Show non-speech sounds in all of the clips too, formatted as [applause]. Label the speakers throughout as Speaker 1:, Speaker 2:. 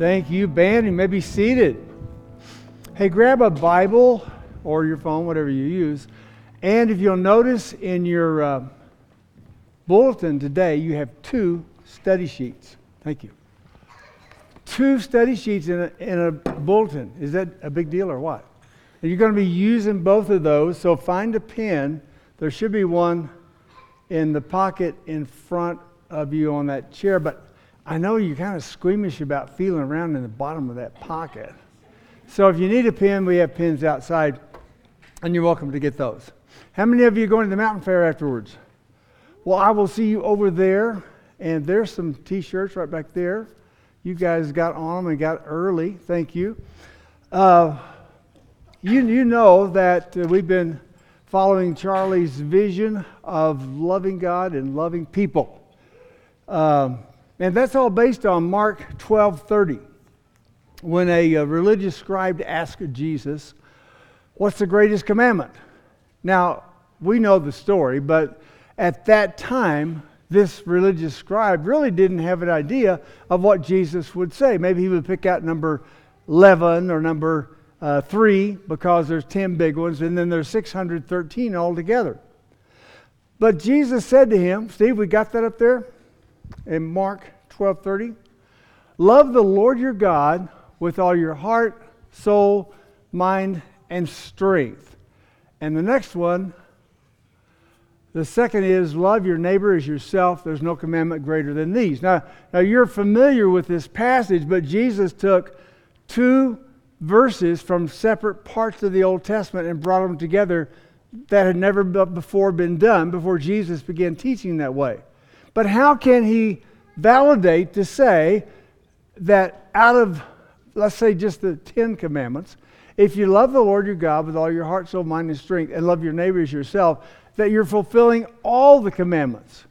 Speaker 1: Thank you, band. You may be seated. Hey, grab a Bible or your phone, whatever you use. And if you'll notice in your uh, bulletin today, you have two study sheets. Thank you. Two study sheets in a, in a bulletin. Is that a big deal or what? And you're going to be using both of those, so find a pen. There should be one in the pocket in front of you on that chair, but I know you're kind of squeamish about feeling around in the bottom of that pocket. So if you need a pen, we have pens outside, and you're welcome to get those. How many of you are going to the mountain fair afterwards? Well, I will see you over there, and there's some T-shirts right back there. You guys got on them and got early. Thank you. Uh, you, you know that uh, we've been following Charlie's vision of loving God and loving people. Um, and that's all based on Mark 12:30. When a, a religious scribe asked Jesus, "What's the greatest commandment?" Now, we know the story, but at that time, this religious scribe really didn't have an idea of what Jesus would say. Maybe he would pick out number 11 or number uh, 3 because there's 10 big ones, and then there's 613 altogether. But Jesus said to him, Steve, we got that up there? In Mark 12:30. Love the Lord your God with all your heart, soul, mind, and strength. And the next one, the second is love your neighbor as yourself. There's no commandment greater than these. Now, now you're familiar with this passage, but Jesus took two verses from separate parts of the Old Testament and brought them together that had never before been done before Jesus began teaching that way. But how can he validate to say that out of, let's say, just the Ten Commandments, if you love the Lord your God with all your heart, soul, mind, and strength, and love your neighbor as yourself, that you're fulfilling all the commandments?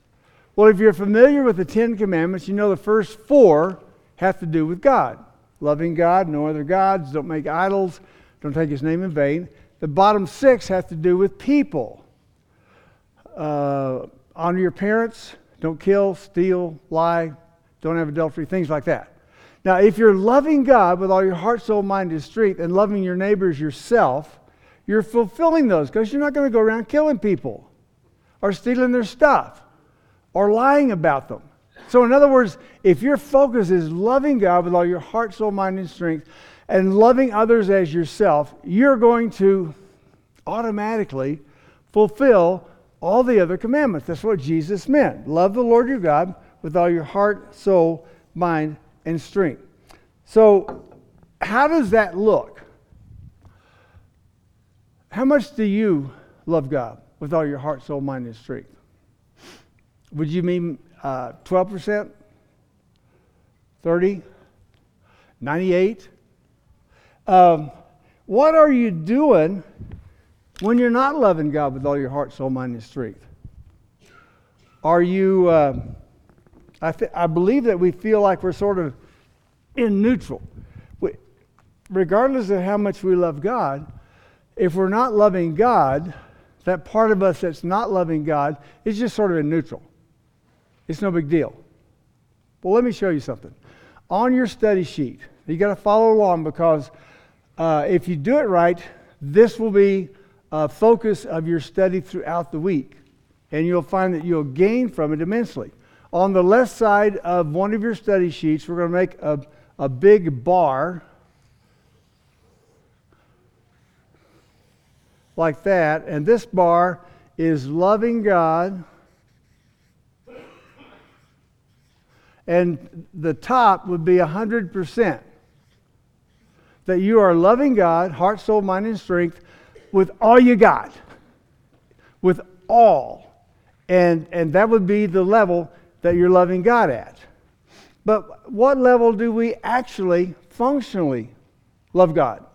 Speaker 1: Well, if you're familiar with the Ten Commandments, you know the first four have to do with God loving God, no other gods, don't make idols, don't take his name in vain. The bottom six have to do with people. Uh, honor your parents, don't kill, steal, lie, don't have adultery, things like that. Now, if you're loving God with all your heart, soul, mind, and strength, and loving your neighbors yourself, you're fulfilling those because you're not going to go around killing people or stealing their stuff or lying about them. So, in other words, if your focus is loving God with all your heart, soul, mind, and strength, and loving others as yourself, you're going to automatically fulfill all the other commandments. That's what Jesus meant. Love the Lord your God with all your heart, soul, mind, and strength. So, how does that look? How much do you love God with all your heart, soul, mind, and strength? Would you mean uh, 12%? 30? 98? Um, what are you doing when you're not loving God with all your heart, soul, mind, and strength? Are you, uh, I, th- I believe that we feel like we're sort of in neutral. We, regardless of how much we love God, if we're not loving God, that part of us that's not loving God is just sort of in neutral. It's no big deal. Well, let me show you something. On your study sheet, you got to follow along because uh, if you do it right, this will be uh, focus of your study throughout the week, and you'll find that you'll gain from it immensely. On the left side of one of your study sheets, we're going to make a, a big bar like that, and this bar is loving God. And the top would be 100%. That you are loving God, heart, soul, mind, and strength, with all you got. With all. And, and that would be the level that you're loving God at. But what level do we actually functionally love God?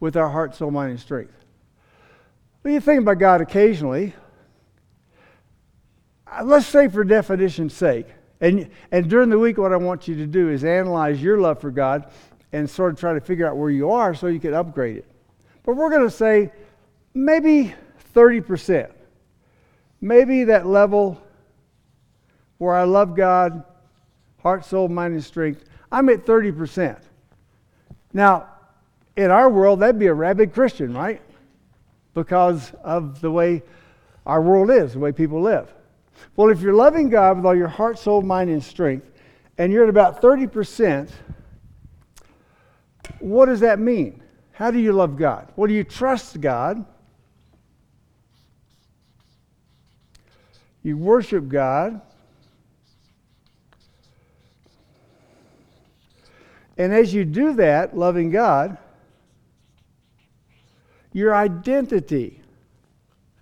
Speaker 1: With our heart, soul, mind, and strength. When you think about God occasionally, uh, let's say for definition's sake, and, and during the week, what I want you to do is analyze your love for God and sort of try to figure out where you are so you can upgrade it. But we're going to say maybe 30%. Maybe that level where I love God, heart, soul, mind, and strength, I'm at 30%. Now, in our world, that'd be a rabid Christian, right? Because of the way our world is, the way people live. Well, if you're loving God with all your heart, soul, mind, and strength, and you're at about 30%, what does that mean? How do you love God? Well, you trust God? You worship God. And as you do that, loving God, your identity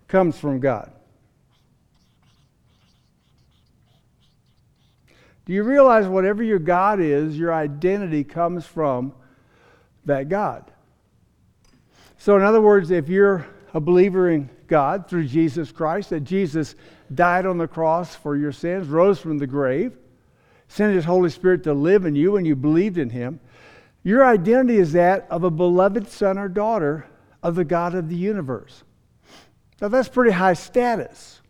Speaker 1: comes from God. Do you realize whatever your God is, your identity comes from that God? So, in other words, if you're a believer in God through Jesus Christ, that Jesus died on the cross for your sins, rose from the grave, sent his Holy Spirit to live in you, and you believed in him, your identity is that of a beloved son or daughter of the God of the universe. Now, that's pretty high status.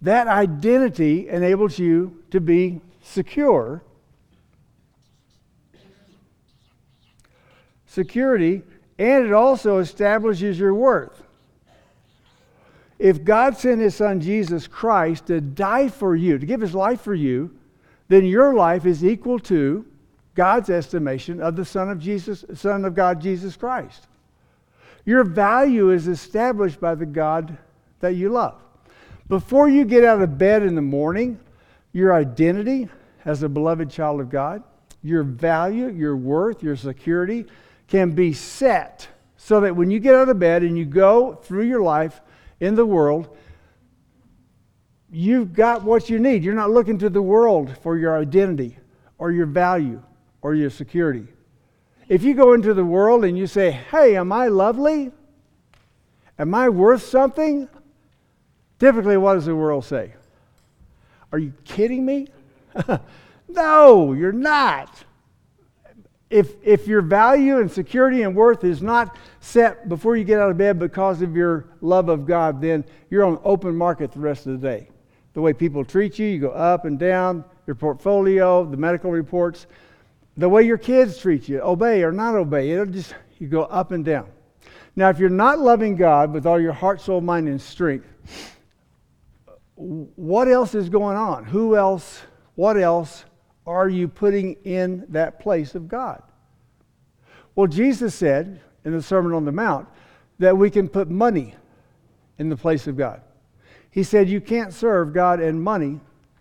Speaker 1: That identity enables you to be secure. Security, and it also establishes your worth. If God sent his son Jesus Christ to die for you, to give his life for you, then your life is equal to God's estimation of the Son of Jesus, Son of God, Jesus Christ. Your value is established by the God that you love. Before you get out of bed in the morning, your identity as a beloved child of God, your value, your worth, your security can be set so that when you get out of bed and you go through your life in the world, you've got what you need. You're not looking to the world for your identity or your value or your security. If you go into the world and you say, Hey, am I lovely? Am I worth something? Typically, what does the world say? Are you kidding me? [laughs] no, you're not. If, if your value and security and worth is not set before you get out of bed because of your love of God, then you're on open market the rest of the day. The way people treat you, you go up and down, your portfolio, the medical reports the way your kids treat you, obey or not obey. It'll just, you go up and down. Now, if you're not loving God with all your heart, soul, mind, and strength, what else is going on? Who else, what else are you putting in that place of God? Well, Jesus said in the Sermon on the Mount that we can put money in the place of God. He said, You can't serve God and money.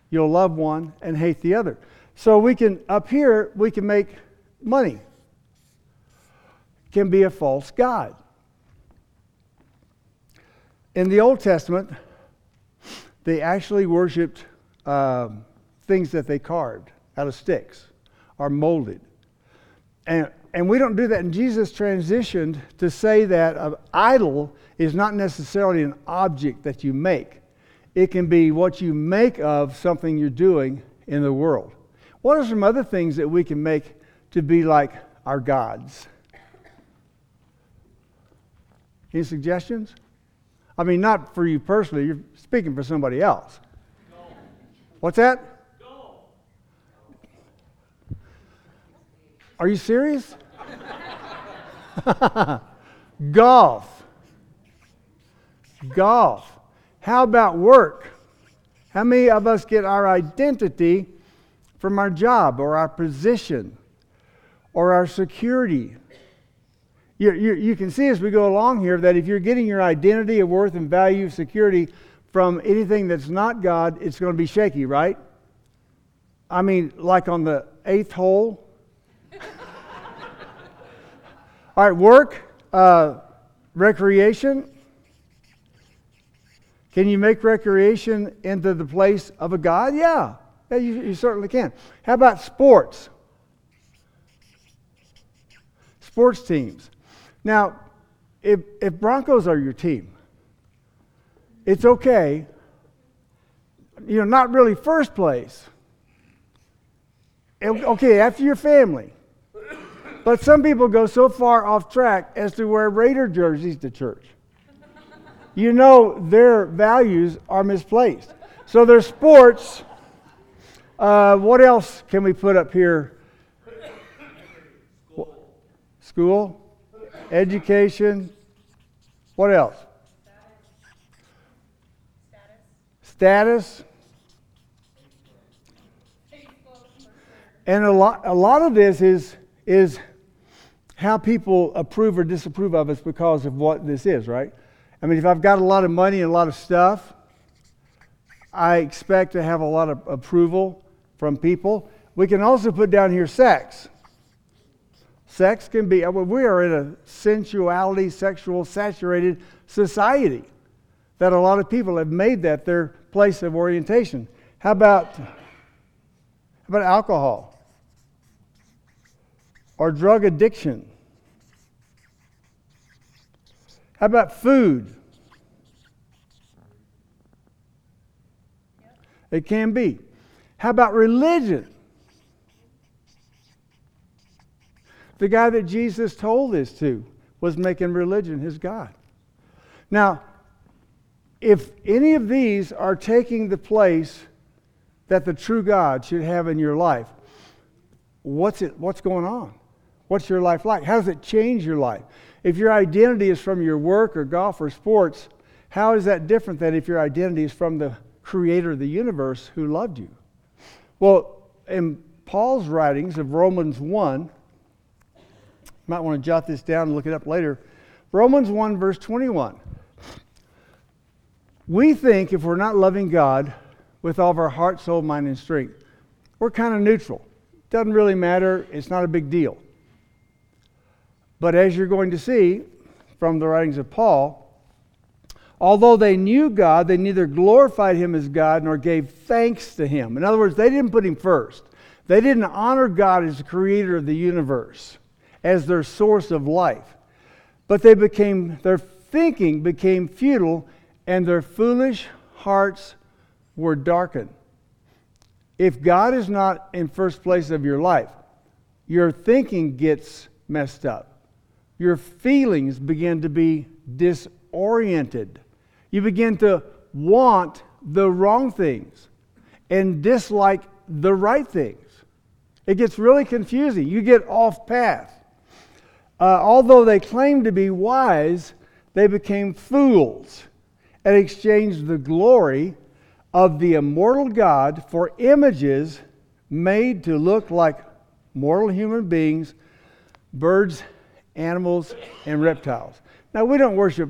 Speaker 1: You'll love one and hate the other. So we can, up here, we can make money. Can be a false God. In the Old Testament, they actually worshiped um, things that they carved out of sticks are molded. And, and we don't do that. And Jesus transitioned to say that an idol is not necessarily an object that you make, it can be what you make of something you're doing in the world. What are some other things that we can make to be like our gods? Any suggestions? I mean, not for you personally, you're speaking for somebody else. What's that? Are you serious? [laughs] Golf. Golf. How about work? How many of us get our identity from our job or our position or our security. You, you, you, can see as we go along here that if you're getting your identity of worth and value, security from anything that's not God, it's going to be shaky, right? I mean, like on the eighth hole. All right, work, uh, recreation. Can you make recreation into the place of a God? Yeah. Yeah, you, you certainly can. How about sports? Sports teams. Now, if, if Broncos are your team, it's okay. You know, not really first place. Okay, after your family. But some people go so far off track as to wear Raider jerseys to church. You know their values are misplaced. So their sports uh, what else can we put up here School, education. What else? Status. And a lot, a lot of this is, is how people approve or disapprove of us because of what this is, right? I mean, if I've got a lot of money and a lot of stuff, I expect to have a lot of approval from people. We can also put down here sex. Sex can be, uh, we are in a sensuality, sexual, saturated society that a lot of people have made that their place of orientation. How about, how about alcohol? Or drug addiction? How about food? It can be. How about religion? The guy that Jesus told this to was making religion his God. Now, if any of these are taking the place that the true God should have in your life, what's, it, what's going on? What's your life like? How does it change your life? If your identity is from your work or golf or sports, how is that different than if your identity is from the creator of the universe who loved you? Well, in Paul's writings of Romans 1, you might want to jot this down and look it up later. Romans 1, verse 21. We think if we're not loving God with all of our heart, soul, mind, and strength, we're kind of neutral. Doesn't really matter. It's not a big deal. But as you're going to see from the writings of Paul, although they knew God, they neither glorified him as God nor gave thanks to him. In other words, they didn't put him first. They didn't honor God as the creator of the universe as their source of life. But they became, their thinking became futile, and their foolish hearts were darkened. If God is not in first place of your life, your thinking gets messed up. Your feelings begin to be disoriented. You begin to want the wrong things and dislike the right things. It gets really confusing. You get off path. Uh, although they claimed to be wise, they became fools and exchanged the glory of the immortal God for images made to look like mortal human beings, birds, animals, and reptiles. Now, we don't worship,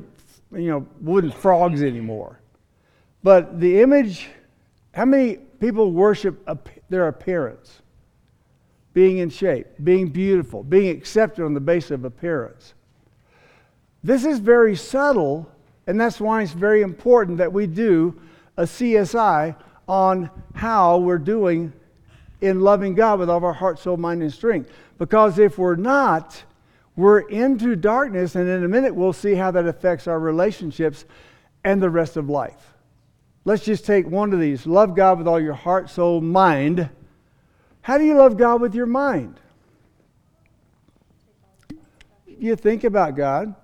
Speaker 1: you know, wooden frogs anymore. But the image, how many people worship their appearance? being in shape, being beautiful, being accepted on the basis of appearance. This is very subtle, and that's why it's very important that we do a CSI on how we're doing in loving God with all of our heart, soul, mind, and strength. Because if we're not, we're into darkness, and in a minute we'll see how that affects our relationships and the rest of life. Let's just take one of these love God with all your heart, soul, mind how do you love God with your mind? You think about God.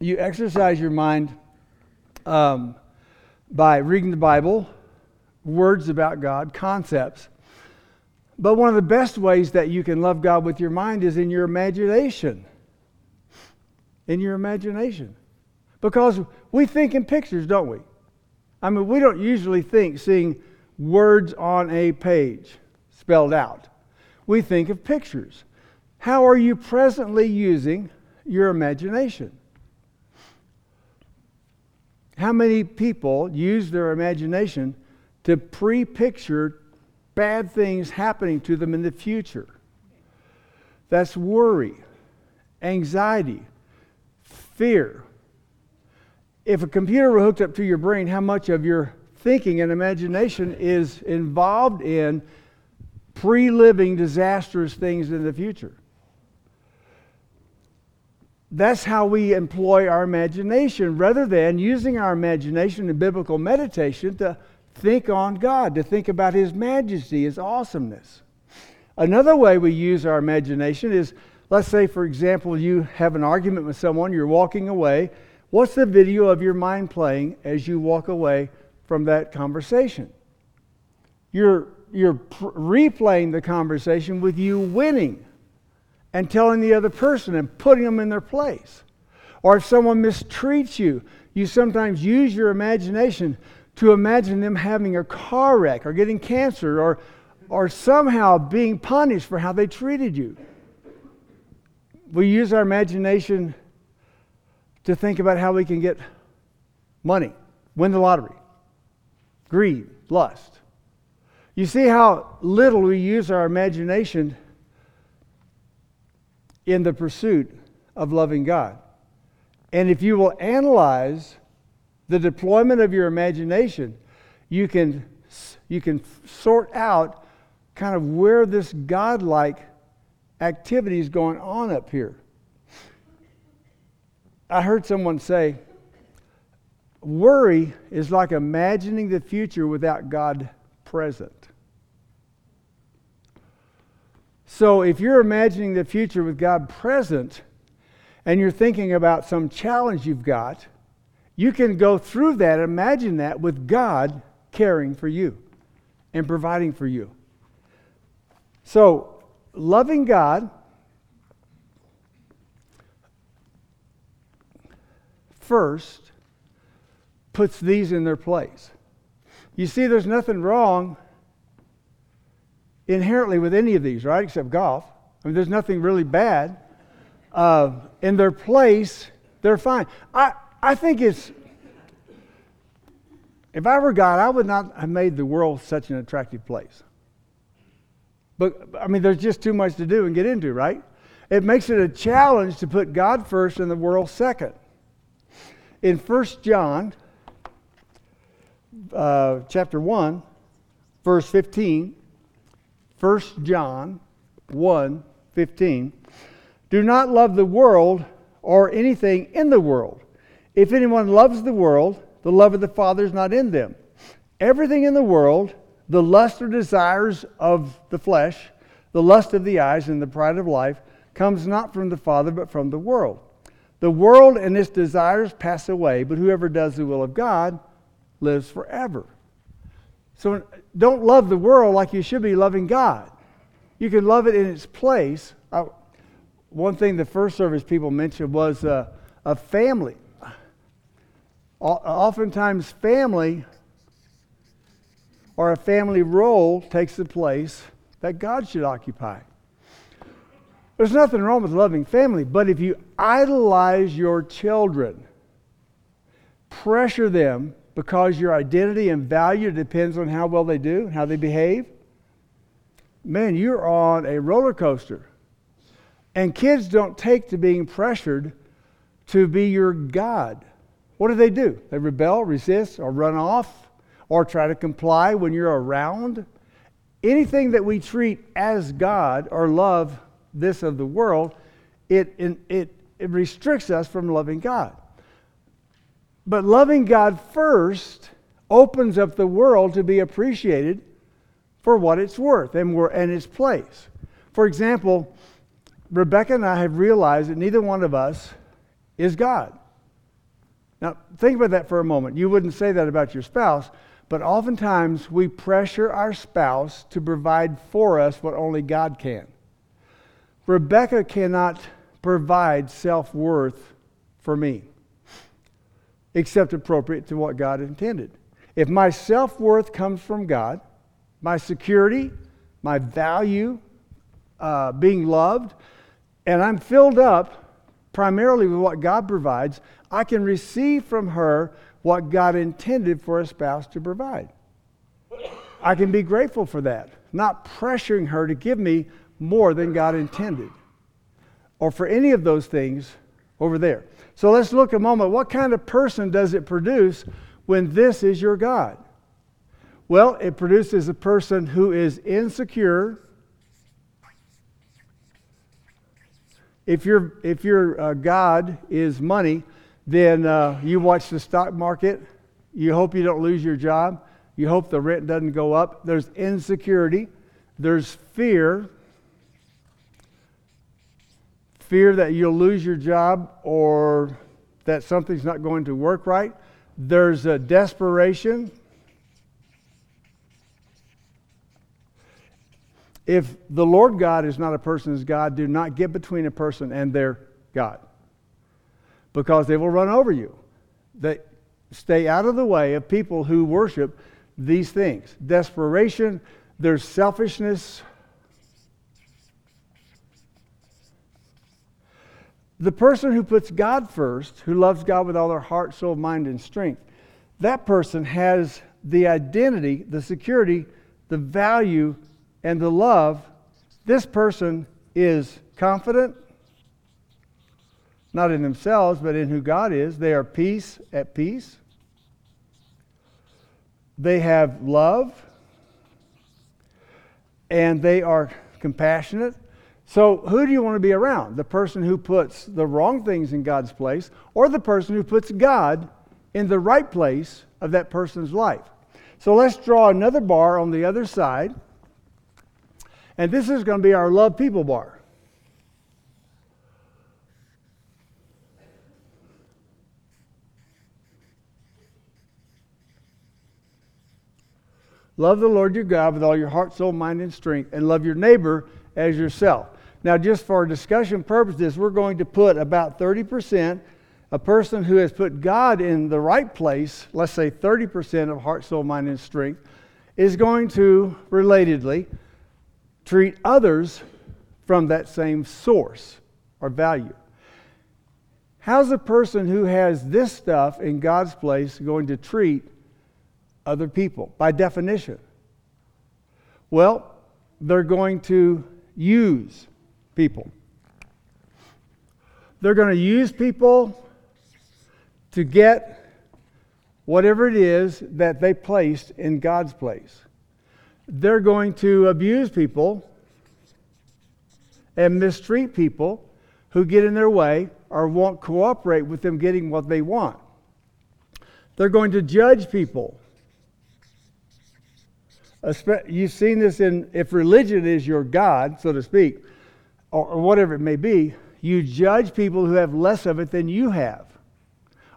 Speaker 1: You exercise your mind um, by reading the Bible, words about God, concepts. But one of the best ways that you can love God with your mind is in your imagination. In your imagination. Because we think in pictures, don't we? I mean, we don't usually think seeing words on a page spelled out. We think of pictures. How are you presently using your imagination? How many people use their imagination to pre picture bad things happening to them in the future? That's worry, anxiety, fear. If a computer were hooked up to your brain, how much of your thinking and imagination is involved in pre living disastrous things in the future. That's how we employ our imagination rather than using our imagination in biblical meditation to think on God, to think about His majesty, His awesomeness. Another way we use our imagination is let's say, for example, you have an argument with someone, you're walking away. What's the video of your mind playing as you walk away from that conversation. You're, you're pr- replaying the conversation with you winning and telling the other person and putting them in their place. Or if someone mistreats you, you sometimes use your imagination to imagine them having a car wreck or getting cancer or, or somehow being punished for how they treated you. We use our imagination to think about how we can get money, win the lottery, greed, lust. You see how little we use our imagination in the pursuit of loving God. And if you will analyze the deployment of your imagination, you can, you can sort out kind of where this godlike activity is going on up here. I heard someone say, worry is like imagining the future without God present. So if you're imagining the future with God present and you're thinking about some challenge you've got, you can go through that, imagine that with God caring for you and providing for you. So, loving God first puts these in their place. You see, there's nothing wrong inherently with any of these, right? Except golf. I mean, there's nothing really bad. Uh, in their place, they're fine. I, I think it's, if I were God, I would not have made the world such an attractive place. But, I mean, there's just too much to do and get into, right? It makes it a challenge to put God first and the world second. In 1 John uh, chapter 1, verse 15, 1 John 1 15. Do not love the world or anything in the world. If anyone loves the world, the love of the Father is not in them. Everything in the world, the lust or desires of the flesh, the lust of the eyes, and the pride of life, comes not from the Father, but from the world. The world and its desires pass away, but whoever does the will of God lives forever. So don't love the world like you should be loving God. You can love it in its place. I, one thing the first service people mentioned was uh, a family. Oftentimes, family or a family role takes the place that God should occupy. There's nothing wrong with loving family, but if you idolize your children, pressure them because your identity and value depends on how well they do, how they behave, man, you're on a roller coaster. And kids don't take to being pressured to be your God. What do they do? They rebel, resist, or run off, or try to comply when you're around. Anything that we treat as God or love this of the world, it, it, it restricts us from loving God. But loving God first opens up the world to be appreciated for what it's worth and, and its place. For example, Rebecca and I have realized that neither one of us is God. Now, think about that for a moment. You wouldn't say that about your spouse, but oftentimes we pressure our spouse to provide for us what only God can. Rebecca cannot provide self worth for me except appropriate to what God intended. If my self worth comes from God, my security, my value, uh, being loved, and I'm filled up primarily with what God provides, I can receive from her what God intended for a spouse to provide. I can be grateful for that, not pressuring her to give me more than God intended, or for any of those things over there. So let's look a moment. What kind of person does it produce when this is your God? Well, it produces a person who is insecure. If, your if your uh, God is money, then uh, you watch the stock market. You hope you don't lose your job. You hope the rent doesn't go up. There's insecurity. There's fear fear that you'll lose your job or that something's not going to work right. There's a desperation. If the Lord God is not a person's God, do not get between a person and their God because they will run over you. They stay out of the way of people who worship these things desperation, there's selfishness. The person who puts God first, who loves God with all their heart, soul, mind, and strength, that person has the identity, the security, the value, and the love. This person is confident, not in themselves, but in who God is. They are peace at peace. They have love. And they are compassionate. So, who do you want to be around? The person who puts the wrong things in God's place, or the person who puts God in the right place of that person's life? So, let's draw another bar on the other side. And this is going to be our love people bar. Love the Lord your God with all your heart, soul, mind, and strength, and love your neighbor as yourself. Now, just for discussion purposes, we're going to put about 30%. A person who has put God in the right place, let's say 30% of heart, soul, mind, and strength, is going to, relatedly, treat others from that same source or value. How's a person who has this stuff in God's place going to treat other people by definition? Well, they're going to use people. They're going to use people to get whatever it is that they placed in God's place. They're going to abuse people and mistreat people who get in their way or won't cooperate with them getting what they want. They're going to judge people You've seen this in, if religion is your God, so to speak, or, or whatever it may be, you judge people who have less of it than you have,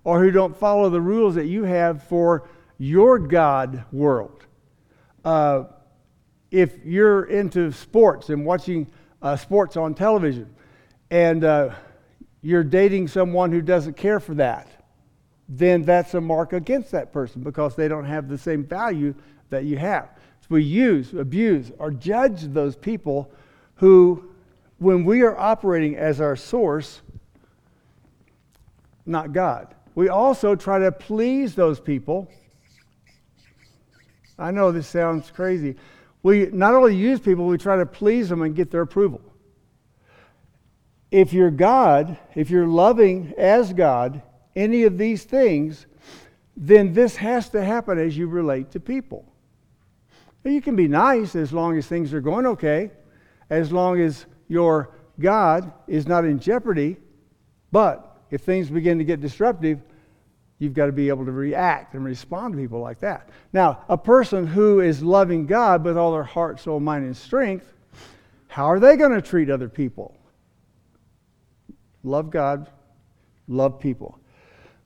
Speaker 1: or who don't follow the rules that you have for your God world. Uh, if you're into sports and watching uh, sports on television, and uh, you're dating someone who doesn't care for that, then that's a mark against that person because they don't have the same value that you have we use, abuse, or judge those people who, when we are operating as our source, not God. We also try to please those people. I know this sounds crazy. We not only use people, we try to please them and get their approval. If you're God, if you're loving as God, any of these things, then this has to happen as you relate to people. You can be nice as long as things are going okay, as long as your God is not in jeopardy. But if things begin to get disruptive, you've got to be able to react and respond to people like that. Now, a person who is loving God with all their heart, soul, mind, and strength, how are they going to treat other people? Love God, love people.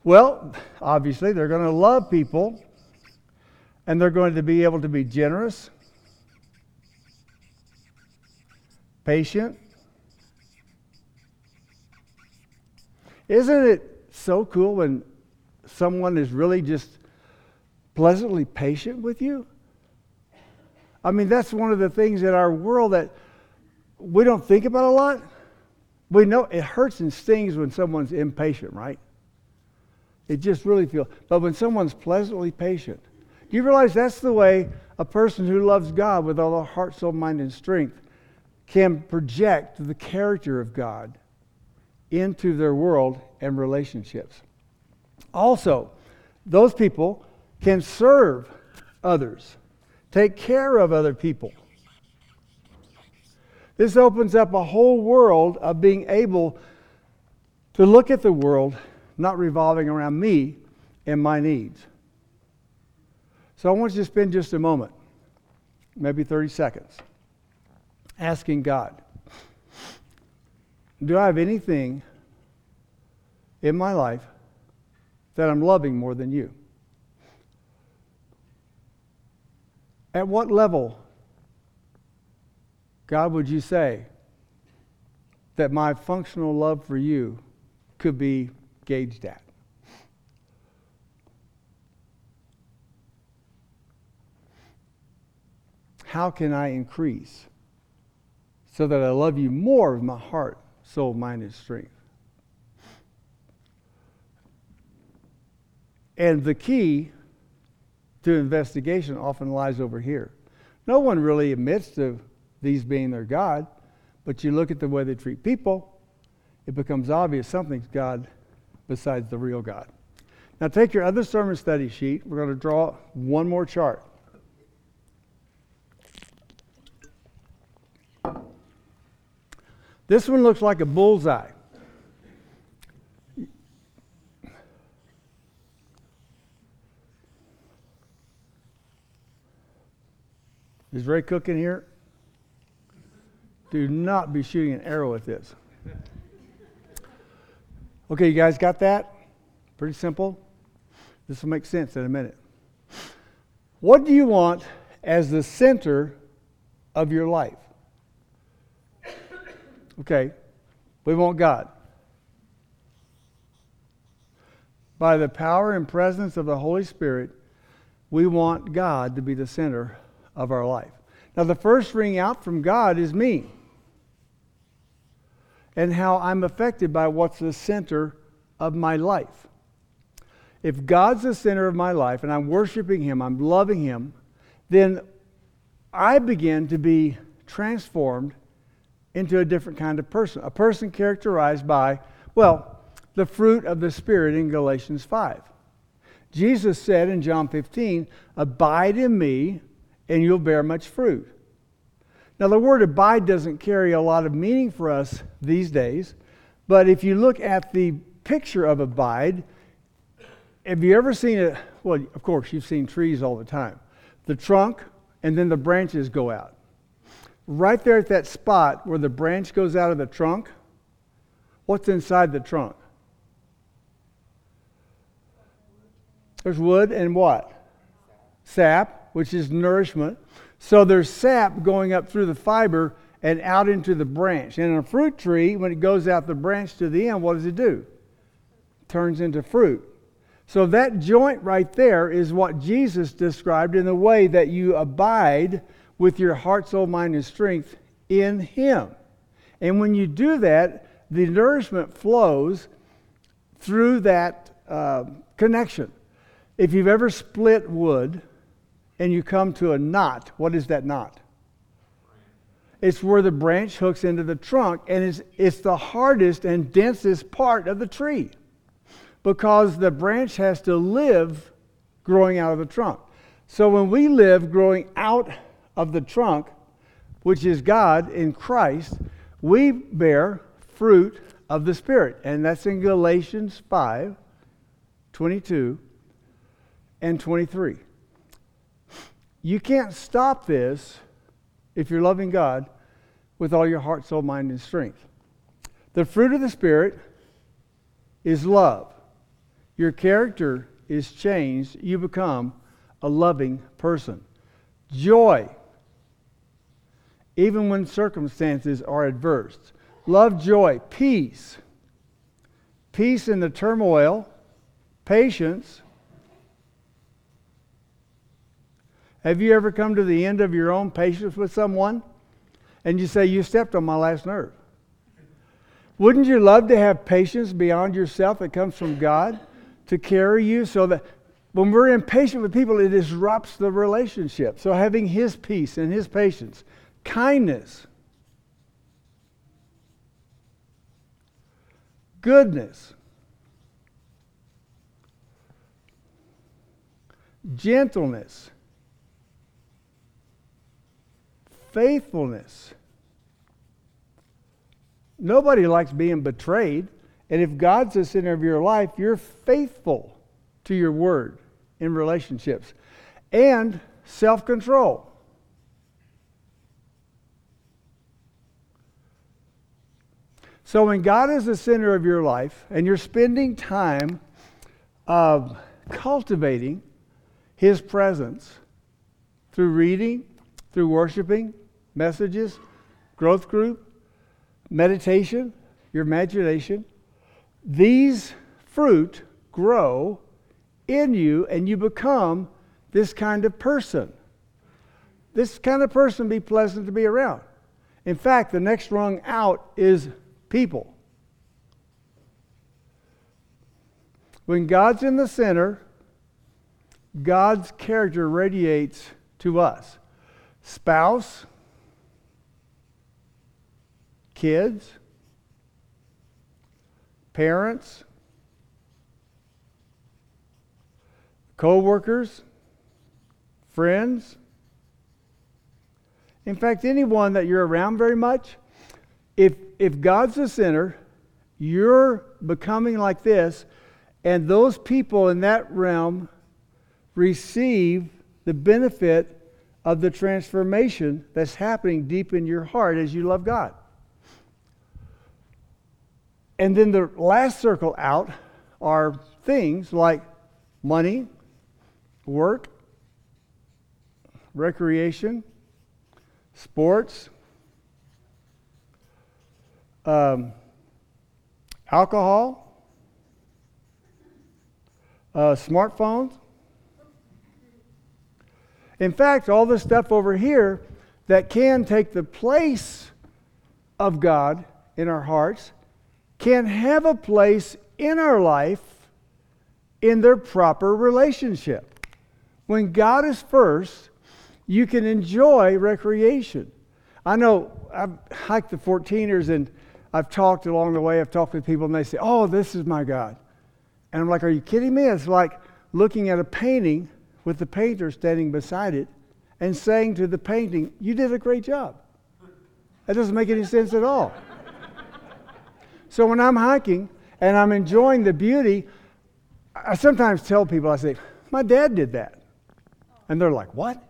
Speaker 1: Well, obviously, they're going to love people and they're going to be able to be generous, patient. Isn't it so cool when someone is really just pleasantly patient with you? I mean, that's one of the things in our world that we don't think about a lot. We know it hurts and stings when someone's impatient, right? It just really feels. But when someone's pleasantly patient, do you realize that's the way a person who loves God with all their heart, soul, mind, and strength can project the character of God into their world and relationships? Also, those people can serve others, take care of other people. This opens up a whole world of being able to look at the world not revolving around me and my needs. So I want you to spend just a moment, maybe 30 seconds, asking God Do I have anything in my life that I'm loving more than you? At what level God, would you say that my functional love for you could be gauged at? How can I increase so that I love you more with my heart, soul, mind, and strength? And the key to investigation often lies over here. No one really admits to these being their God, but you look at the way they treat people, it becomes obvious something's God besides the real God. Now take your other sermon study sheet. We're going to draw one more chart. This one looks like a bullseye. Is Ray cooking here? Do not be shooting an arrow at this. Okay, you guys got that? Pretty simple. This will make sense in a minute. What do you want as the center of your life? Okay, we want God. By the power and presence of the Holy Spirit, we want God to be the center of our life. Now, the first ring out from God is me and how I'm affected by what's the center of my life. If God's the center of my life and I'm worshiping Him, I'm loving Him, then I begin to be transformed into a different kind of person. A person characterized by, well, the fruit of the Spirit in Galatians 5. Jesus said in John 15, Abide in me, and you'll bear much fruit. Now, the word abide doesn't carry a lot of meaning for us these days, but if you look at the picture of abide, have you ever seen it? Well, of course, you've seen trees all the time. The trunk, and then the branches go out. Right there at that spot where the branch goes out of the trunk, what's inside the trunk? There's wood and what? Sap, which is nourishment. So there's sap going up through the fiber and out into the branch. And in a fruit tree, when it goes out the branch to the end, what does it do? It turns into fruit. So that joint right there is what Jesus described in the way that you abide with your heart, soul, mind, and strength in Him. And when you do that, the nourishment flows through that uh, connection. If you've ever split wood, and you come to a knot. What is that knot? It's where the branch hooks into the trunk, and it's, it's the hardest and densest part of the tree because the branch has to live growing out of the trunk. So when we live growing out of the trunk, which is God in Christ, we bear fruit of the Spirit. And that's in Galatians 5 22 and 23. You can't stop this if you're loving God with all your heart, soul, mind, and strength. The fruit of the Spirit is love. Your character is changed. You become a loving person. Joy, even when circumstances are adverse. Love, joy, peace. Peace in the turmoil, patience, Have you ever come to the end of your own patience with someone and you say, You stepped on my last nerve? Wouldn't you love to have patience beyond yourself that comes from God to carry you so that when we're impatient with people, it disrupts the relationship? So having His peace and His patience, kindness, goodness, gentleness faithfulness. Nobody likes being betrayed. And if God's the center of your life, you're faithful to your word in relationships. And self control. So when God is the center of your life and you're spending time of cultivating His presence through reading, through worshiping, messages, growth group, meditation, your imagination, these fruit grow in you and you become this kind of person. This kind of person be pleasant to be around. In fact, the next rung out is people. When God's in the center, God's character radiates to us. Spouse, kids, parents, co workers, friends. In fact, anyone that you're around very much, if, if God's the center, you're becoming like this, and those people in that realm receive the benefit of the transformation that's happening deep in your heart as you love God. And then the last circle out are things like money, work, recreation, sports, um, alcohol, uh, smartphones. In fact, all this stuff over here that can take the place of God in our hearts can have a place in our life in their proper relationship. When God is first, you can enjoy recreation. I know I've hiked the 14ers and I've talked along the way, I've talked with people and they say, Oh, this is my God. And I'm like, Are you kidding me? It's like looking at a painting with the painter standing beside it and saying to the painting, You did a great job. That doesn't make any sense at all. So when I'm hiking and I'm enjoying the beauty, I sometimes tell people, I say, my dad did that. And they're like, what?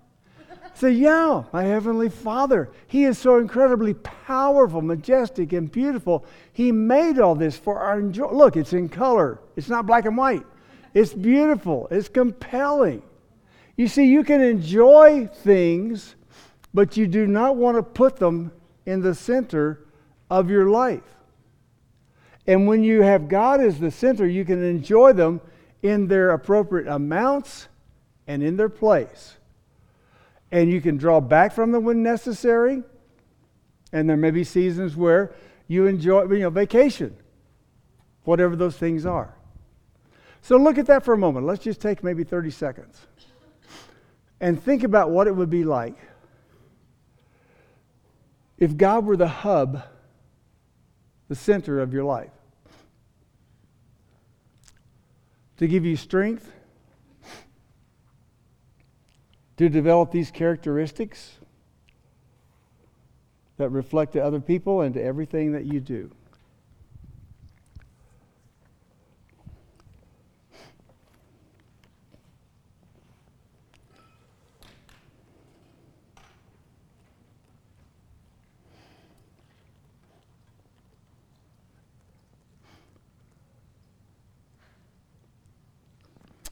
Speaker 1: Say, yeah, my Heavenly Father. He is so incredibly powerful, majestic, and beautiful. He made all this for our enjoy. Look, it's in color, it's not black and white. It's beautiful, it's compelling. You see, you can enjoy things, but you do not want to put them in the center of your life. And when you have God as the center, you can enjoy them in their appropriate amounts and in their place. And you can draw back from them when necessary. And there may be seasons where you enjoy, you know, vacation, whatever those things are. So look at that for a moment. Let's just take maybe 30 seconds and think about what it would be like if God were the hub the center of your life. To give you strength to develop these characteristics that reflect to other people and to everything that you do.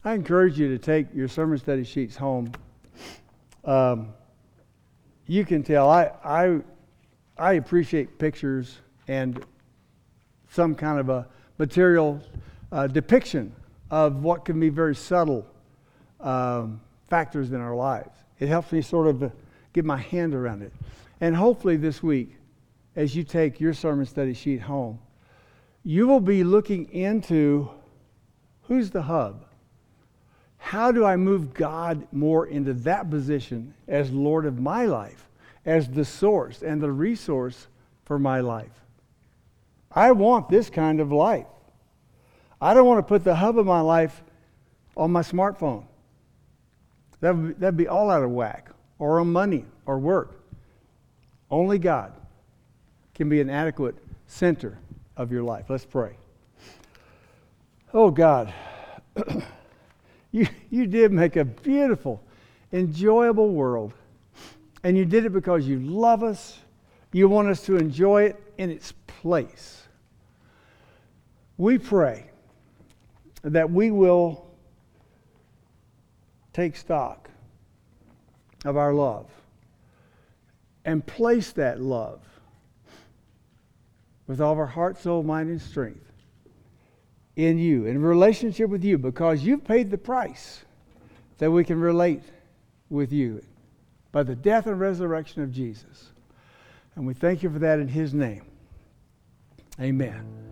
Speaker 1: I encourage you to take your sermon study sheets home. Um, you can tell I, I, I appreciate pictures and some kind of a material uh, depiction of what can be very subtle um, factors in our lives. It helps me sort of get my hand around it. And hopefully, this week, as you take your sermon study sheet home, you will be looking into who's the hub? How do I move God more into that position as Lord of my life, as the source and the resource for my life? I want this kind of life. I don't want to put the hub of my life on my smartphone. That would, be, that'd be all out of whack, or on money or work. Only God can be an adequate center of your life. Let's pray. Oh, God. [clears throat] You, you did make a beautiful, enjoyable world. And you did it because you love us. You want us to enjoy it in its place. We pray that we will take stock of our love and place that love with all of our heart, soul, mind, and strength in you, in relationship with you, because you've paid the price that we can relate with you by the death and resurrection of Jesus. And we thank you for that in his name. Amen.